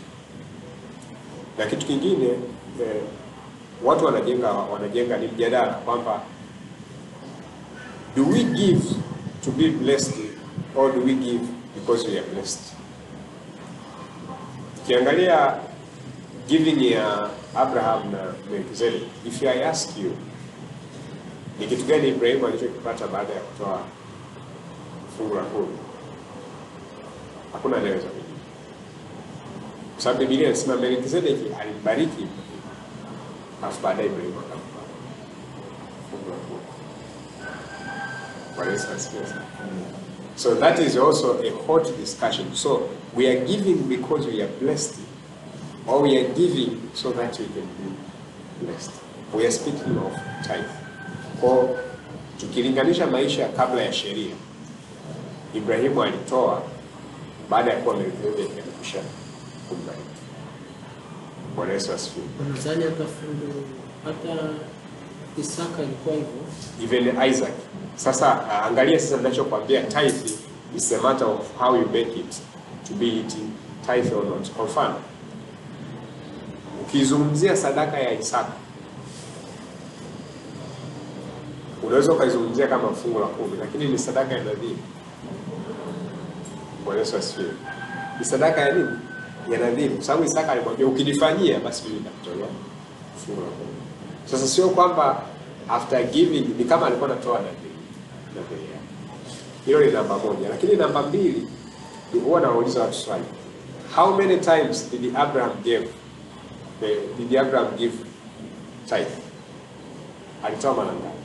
Na kitu kingine eh, watu wanajenga wanajenga ni mjadala kwamba do we give to be blessed or do we give because we are blessed? Ukiangalia giving ya Abraham na Melkizedek, if I ask you ni kitu gani Ibrahimu alichokipata baada ya kutoa fungu la kumi? Hakuna anayeweza kujibu, kwa sababu Biblia inasema Melkizedeki alimbariki Ibrahimu, alafu baadaye Ibrahimu akampa fungu la kumi. Yesu asifiwe sana. So that is also a hot discussion. So we are giving because we are blessed, or we are giving so that we can be blessed. We are speaking of tithe. Kwa tukilinganisha maisha kabla ya sheria, Ibrahimu alitoa baada ya kuwa Melkizedeki amekwisha kumbariki. Bwana Yesu asifiwe. Nadhani hata Isaka ilikuwa hivyo. even Isaac. Sasa uh, angalia sasa ninachokwambia tithe is a matter of how you make it to be it tithe or not. Kwa mfano, ukizungumzia sadaka ya Isaka unaweza ukaizungumzia kama fungu la kumi, lakini ni sadaka ya nadhiri. Bwana Yesu asifiwe. Ni sadaka ya nini? Ya nadhiri, kwa sababu Isaka alimwambia ukinifanyia, basi mimi nitakutolea fungu la kumi. Sasa sio kwamba after giving ni kama alikuwa anatoa nadhiri nadhiri yake. Hilo ni namba moja, lakini namba mbili ni huwa nawauliza watu swali, how many times did Abraham give eh, did Abraham give tithe? Alitoa mara ngapi?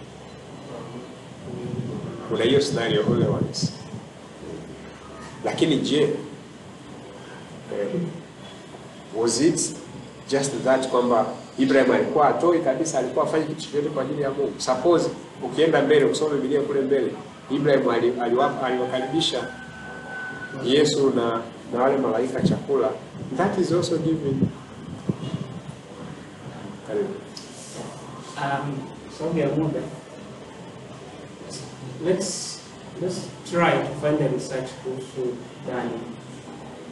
Kuna hiyo scenario only once. Lakini je, eh, was it just that kwamba Ibrahim alikuwa atoi kabisa, alikuwa afanye kitu chochote kwa ajili ya Mungu. Suppose ukienda mbele usome Biblia kule mbele, Ibrahim aliwakaribisha Yesu na na wale malaika chakula. That is also giving. Karibu. Um, sababu ya muda, let's let's try to find a research kuhusu Daniel.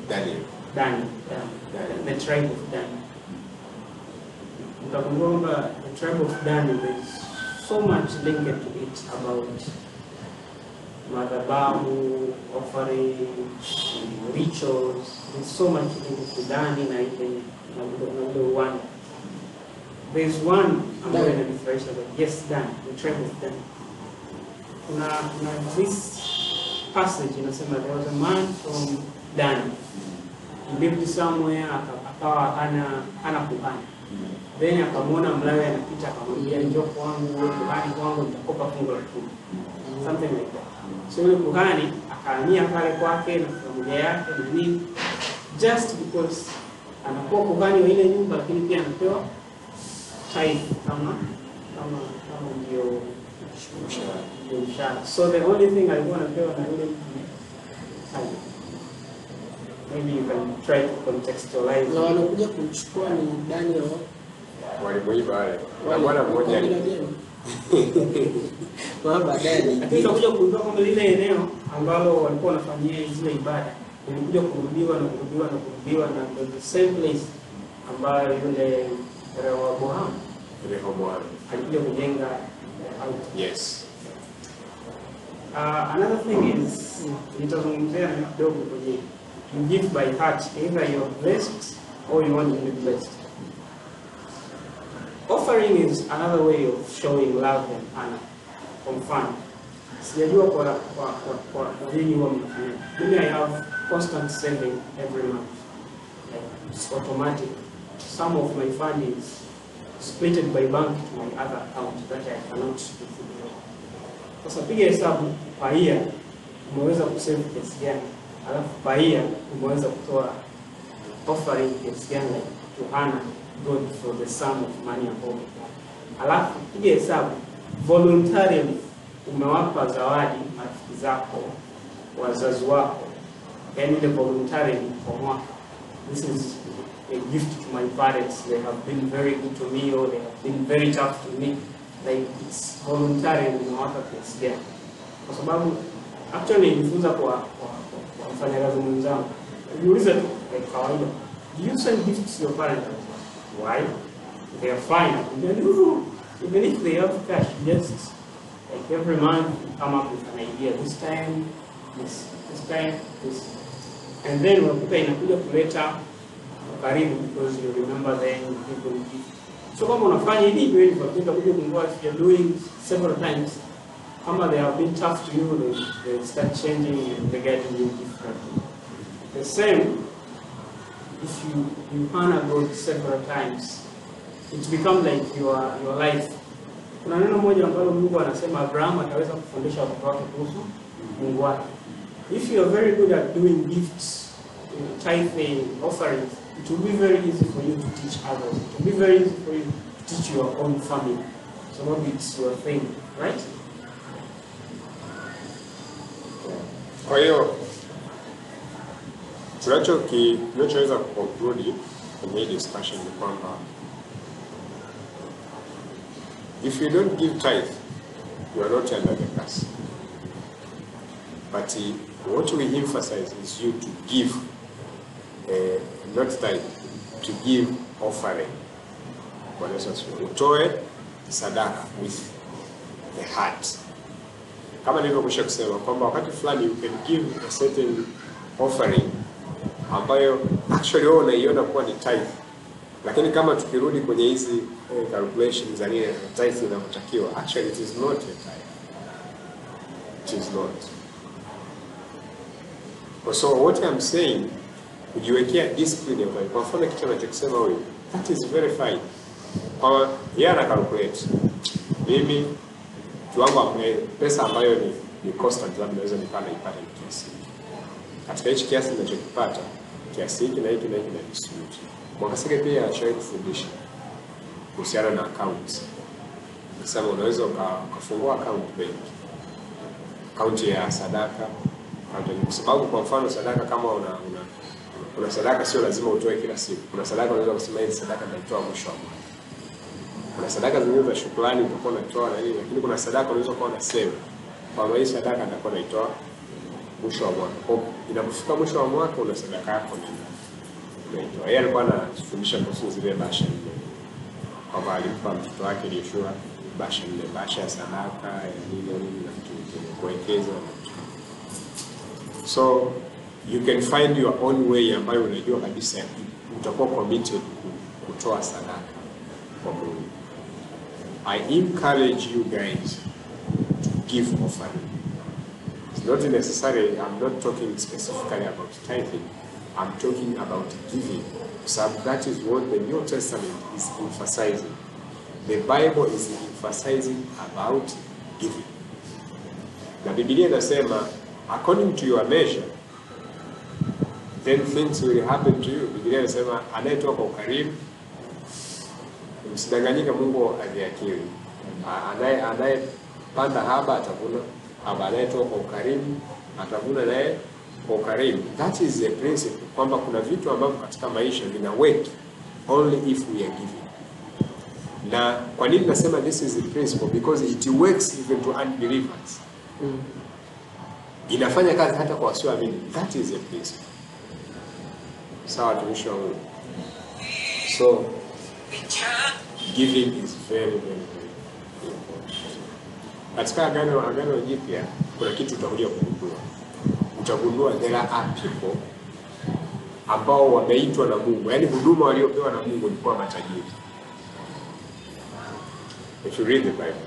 Daniel. Daniel. Daniel. Daniel. the tribe of Dani. Kwamba the tribe of Dani there is so much linked to it about madhabahu, offering, rituals. There's so much linked to Dani na ile na ule- na ule uwanda. There's one ambayo Dan. inanifurahisha zaidi. Yes, Dan, the tribe of Dan. Kuna kuna this passage inasema there was a man from Dan. He lived somewhere aka- akawa hana hana kuhani. Then akamwona Mlawi anapita akamwambia njoo kwangu kuhani kwangu nitakopa fungu la kumi. Something like that. So yule kuhani akahamia pale kwake na familia yake na nini just because anakuwa kuhani wa ile nyumba lakini pia anapewa tithe kama kama kama ndio ndio mshahara. So the only thing alikuwa anapewa na yule mtu. Maybe you can try to contextualize. na wanakuja kumchukua ni Daniel Walimuiba wale. Na bwana mmoja wakina ali- Daniel. Maana baadaye Lakini utakuja kugundua kwamba lile eneo ambalo walikuwa wanafanyia zile ibada ilikuja kurudiwa na kurudiwa na kurudiwa na the same place ambayo yule Rehoboam Rehoboam. alikuja kujenga altar. Yes. Uh, another thing is nitazungumzia kidogo kwenye you give by heart either you're blessed or you want to be blessed. Offering is another way of showing love and honor. Kwa sijajua kwa kwa kwa kwa nini huwa mnafanya. Mimi I have constant sending every month. It's automatic. Some of my fund is splitted by bank to my other account that I cannot withdraw. Sasa piga hesabu kwa year umeweza kusave kiasi gani, alafu Bahia umeweza kutoa offering kiasi gani to honor God for the sum of money ambao. Alafu piga hesabu voluntarily umewapa zawadi marafiki zako, wazazi wako, yani ile voluntarily kwa mwaka. This is a gift to my parents. They have been very good to me or they have been very tough to me. Like it's voluntarily umewapa kiasi gani? Kwa sababu actually nilijifunza kwa kwa, kwa, kwa mfanyakazi mwenzangu. Niulize tu kawaida. Do you send gifts to your parents? Why? They are fine. And even if they have cash, just like every month you come up with an idea. This time, this, this time, this. And then unakuta inakuja kuleta karibu because you remember then people give. So kama unafanya hivi you're doing several times, kama they have been tough to you, they, they start changing and they regarding you differently. The same, if you, you honor God several times, it becomes like your, your life. Kuna neno moja ambalo Mungu anasema Abraham ataweza kufundisha watoto wake kuhusu Mungu wake. If you are very good at doing gifts, uh, tithing, offerings, it will be very easy for you to teach others. It will be very easy for you to teach your own family. So maybe it's your thing, right? Kwa hiyo tunachoweza kuconclude kwenye hii discussion ni kwamba if you don't give tithe you are not under the curse. But what we emphasize is you to give uh, not tithe to give offering. Utoe sadaka with the heart kama nilivyokwisha kusema kwamba wakati fulani you can give a certain offering ambayo actually wewe unaiona kuwa ni tithe, lakini kama tukirudi kwenye hizi eh, calculations za nini tithe inavyotakiwa, actually it is not a tithe, it is not. So what I'm saying, kujiwekea discipline ya. Kwa mfano kitu anachokisema huyu, that is very fine. Kwa yeye ana calculate mimi kiwango pesa ambayo ni, ni constant labda naweza nikawa naipata ni kiasi hiki. Katika hichi kiasi ninachokipata kiasi hiki na hiki na hiki na distribute. Mwakasege pia ashawahi kufundisha kuhusiana na accounts. Nasema unaweza uka- ukafungua account benki, account ya sadaka, kwa sababu kwa mfano sadaka kama una, una kuna sadaka sio lazima utoe kila siku. Kuna sadaka unaweza kusema hii sadaka nitaitoa mwisho wa mwaka kuna sadaka zingine za shukrani utakuwa unatoa na nini, lakini kuna sadaka unaweza kuwa na save kwamba hii sadaka atakuwa naitoa mwisho wa mwaka. Kwa inapofika mwisho wa mwaka una sadaka yako na unaitoa. Yeye alikuwa anafundisha kuhusu zile basha nne, kwamba alimpa mtoto wake Joshua basha nne, basha ya sadaka ya nini na nini na vitu vingine, kuwekeza So you can find your own way ambayo unajua kabisa utakuwa committed kutoa sadaka kwa Mungu. I encourage you guys to give offering. It's not necessarily, I'm not talking specifically about tithing. I'm talking about giving. So that is what the New Testament is emphasizing. The Bible is emphasizing about giving. Na Biblia inasema according to your measure then things will happen to you. Biblia inasema anayetoa kwa ukarimu Msidanganyike, Mungu aliakili. Anaye anayepanda haba atavuna haba, anayetoa kwa ukarimu atavuna naye kwa ukarimu. That is the principle, kwamba kuna vitu ambavyo katika maisha vina work only if we are giving. Na kwa nini nasema this is the principle? Because it works even to unbelievers. Mm. Inafanya kazi hata kwa wasioamini. That is the principle. Sawa, tumishi wa Mungu. So giving is very very very important. Katika agano agano jipya kuna kitu utakuja kugundua. Utagundua there are people ambao wameitwa na Mungu, yaani huduma waliopewa na Mungu ni kuwa matajiri. If you read the Bible,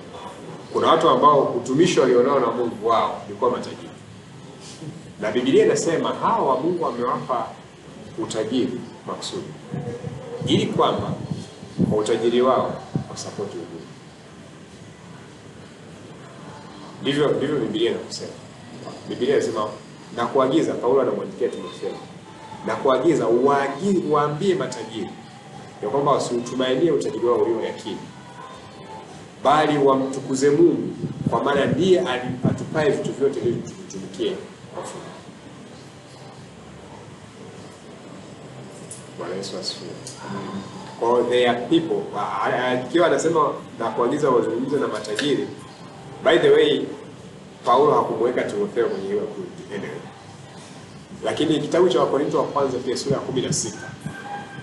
kuna watu ambao utumishi walionao na Mungu wao ni kuwa matajiri, na Biblia inasema hawa Mungu amewapa utajiri makusudi ili kwamba kwa utajiri wao wasapoti huduma. Ndivyo ndivyo Biblia inakusema. Biblia inasema na kuagiza, Paulo anamwandikia Timotheo, na kuagiza waambie matajiri ya kwamba wasiutumainie utajiri wao ulio yakini, bali wamtukuze Mungu, kwa maana ndiye atupae vitu vyote ili tuvitumikie kwa furaha. Bwana Yesu asifiwe. Kwa are people akiwa anasema na kuagiza wazungumze na matajiri. By the way, Paulo hakumweka Timotheo kwenye hiyo kundi anyway. Lakini kitabu cha Wakorinto wa kwanza pia sura ya kumi na sita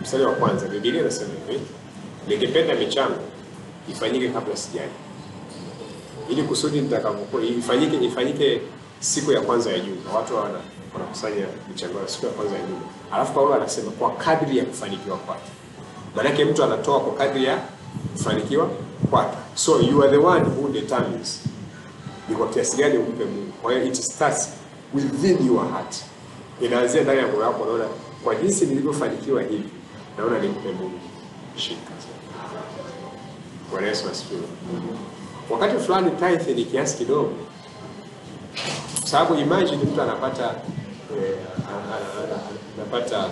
mstari wa kwanza Biblia inasema hivi, ningependa michango ifanyike kabla sijaja, ili kusudi nitakapokuwa ifanyike ifanyike siku ya kwanza ya juma, watu wana wanakusanya michango ya siku ya kwanza ya juma. Alafu Paulo anasema kwa kadri ya kufanikiwa kwake. Maanake mtu anatoa kwa kadri ya kufanikiwa kwake. So you are the one who determines ni kwa kiasi gani umpe Mungu. Kwa hiyo it starts within your heart, inaanzia ndani ya moyo wako. Unaona, kwa jinsi nilivyofanikiwa hivi, naona nimpe Mungu. Bwana Yesu asifiwe. Wakati fulani tithe ni kiasi kidogo, sababu imagine mtu anapata eh, anapata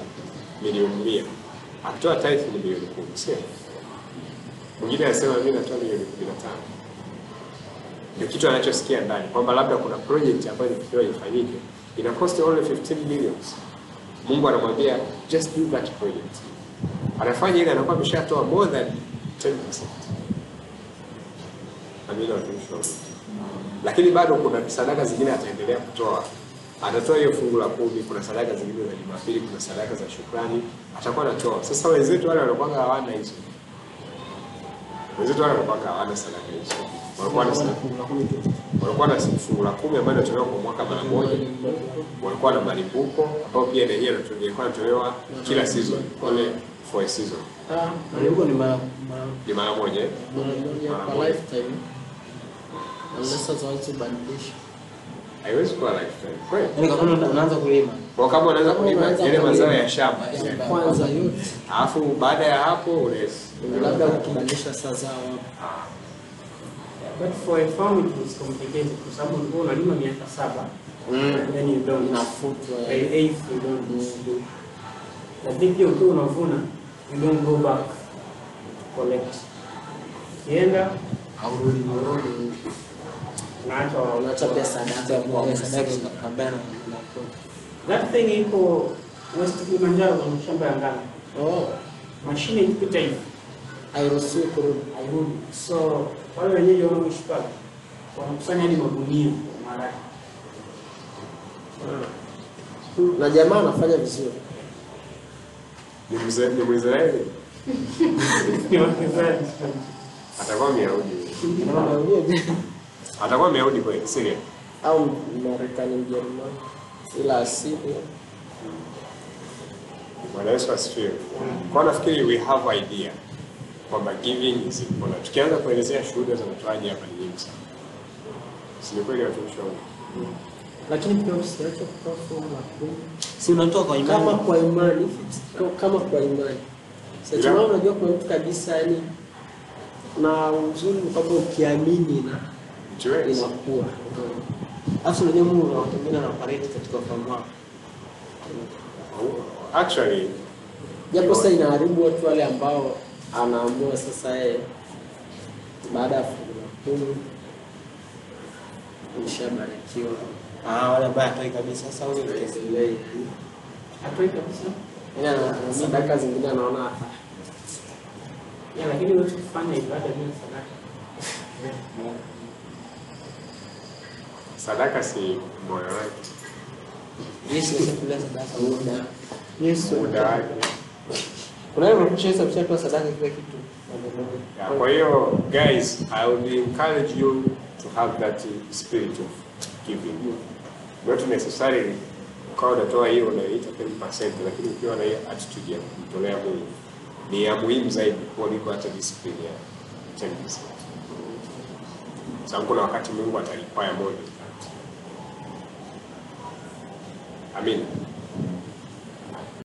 milioni mia akitoa tithe ni milioni kumi, sio? Mwingine anasema mimi natoa milioni kumi na tano ndio kitu anachosikia ndani kwamba labda kuna project ambayo ilitakiwa ifanyike ina cost only 15 millions. Mungu anamwambia just do that project, anafanya ile, anakuwa ameshatoa more than 10%. Amina, watumishi. Lakini bado kuna sadaka zingine ataendelea kutoa, atatoa hiyo fungu la kumi. Kuna sadaka zingine za Jumapili, kuna sadaka za shukrani atakuwa anatoa. Sasa wenzetu wale wanakwanga hawana hizo, wenzetu wale wanakwanga hawana sadaka hizo, walikuwa na walikuwa na fungu la kumi ambayo inatolewa kwa mwaka mara moja. Walikuwa na malimbuko ambao pia na yenyewe ilikuwa inatolewa kila season, only for a season, Ah, malimbuko ni mara ni mara moja mara moja kwa lifetime. Unless sasa waanze kubadilisha. Haiwezi kuwa kweli. Yaani kama una- unaanza kulima Kwa kama unaanza kulima yale mazao ya shamba, kwanza yote alafu baada ya hapo unaweza labda ukibadilisha saa zao hapo. But for a farm it is complicated kwa sababu ulikuwa unalima miaka saba Mm. then you don't. Inafutwa. By eighth you don't do. Lakini pia ukiwa unavuna you don't go back to collect. Ukienda Haurudi haurudi. Unaacha wa- sadaka That thing iko West Kilimanjaro kwenye shamba ya ngano. Oh, Mashine ikipita hivi hairuhusiwi kurudi. hairudi. So wale wenyeji wanaoishi pale wanakusanya hadi magunia maharage. Na jamaa anafanya vizuri. ni mzee ni Mwisraeli Ni wawekezaji. atakuwa Myahudi, Unaona ujue atakuwa amerudi kweli, Syria au Marekani Mjerumani ila asili. Bwana Yesu asifiwe. Kwa nafikiri we have idea kwamba giving is important. Tukianza kuelezea shuhuda za utoaji hapa ni nyingi sana, si kweli watumishi wa lakini pia usiache kutoa fungu la kumi si unatoa kwa imani? Kama kwa imani kama kwa imani. Sasa tunaona unajua kuna mtu kabisa yani na uzuri ni kwamba ukiamini na. Inakuwa alafu unajua Mungu anawatumia na operate katika ufahamu wako Actually, japo sasa inaharibu watu wale ambao anaamua sasa yeye baada ya fungu kumi nishabarikiwa. Ah, wale ambao hatoi kabisa sasa huyo nitaendelea. Hatoi kabisa. Ila sadaka zingine anaona Ya, lakini kufanya ibada bila sadaka. Sadaka si moyo wake, Yesu ashatoa sadaka muda. Yesu muda wake. Kuna Yesu ameshatoa sadaka kila kitu. Yeah, kwa hiyo guys, I would encourage you to have that spirit of giving. Not necessarily ukawa unatoa hiyo unayoita 10%, lakini ukiwa na hiyo attitude ya kumtolea Mungu ni ya muhimu zaidi kuliko hata discipline ya 10%. Sababu kuna wakati Mungu atalipaya moja. I mean,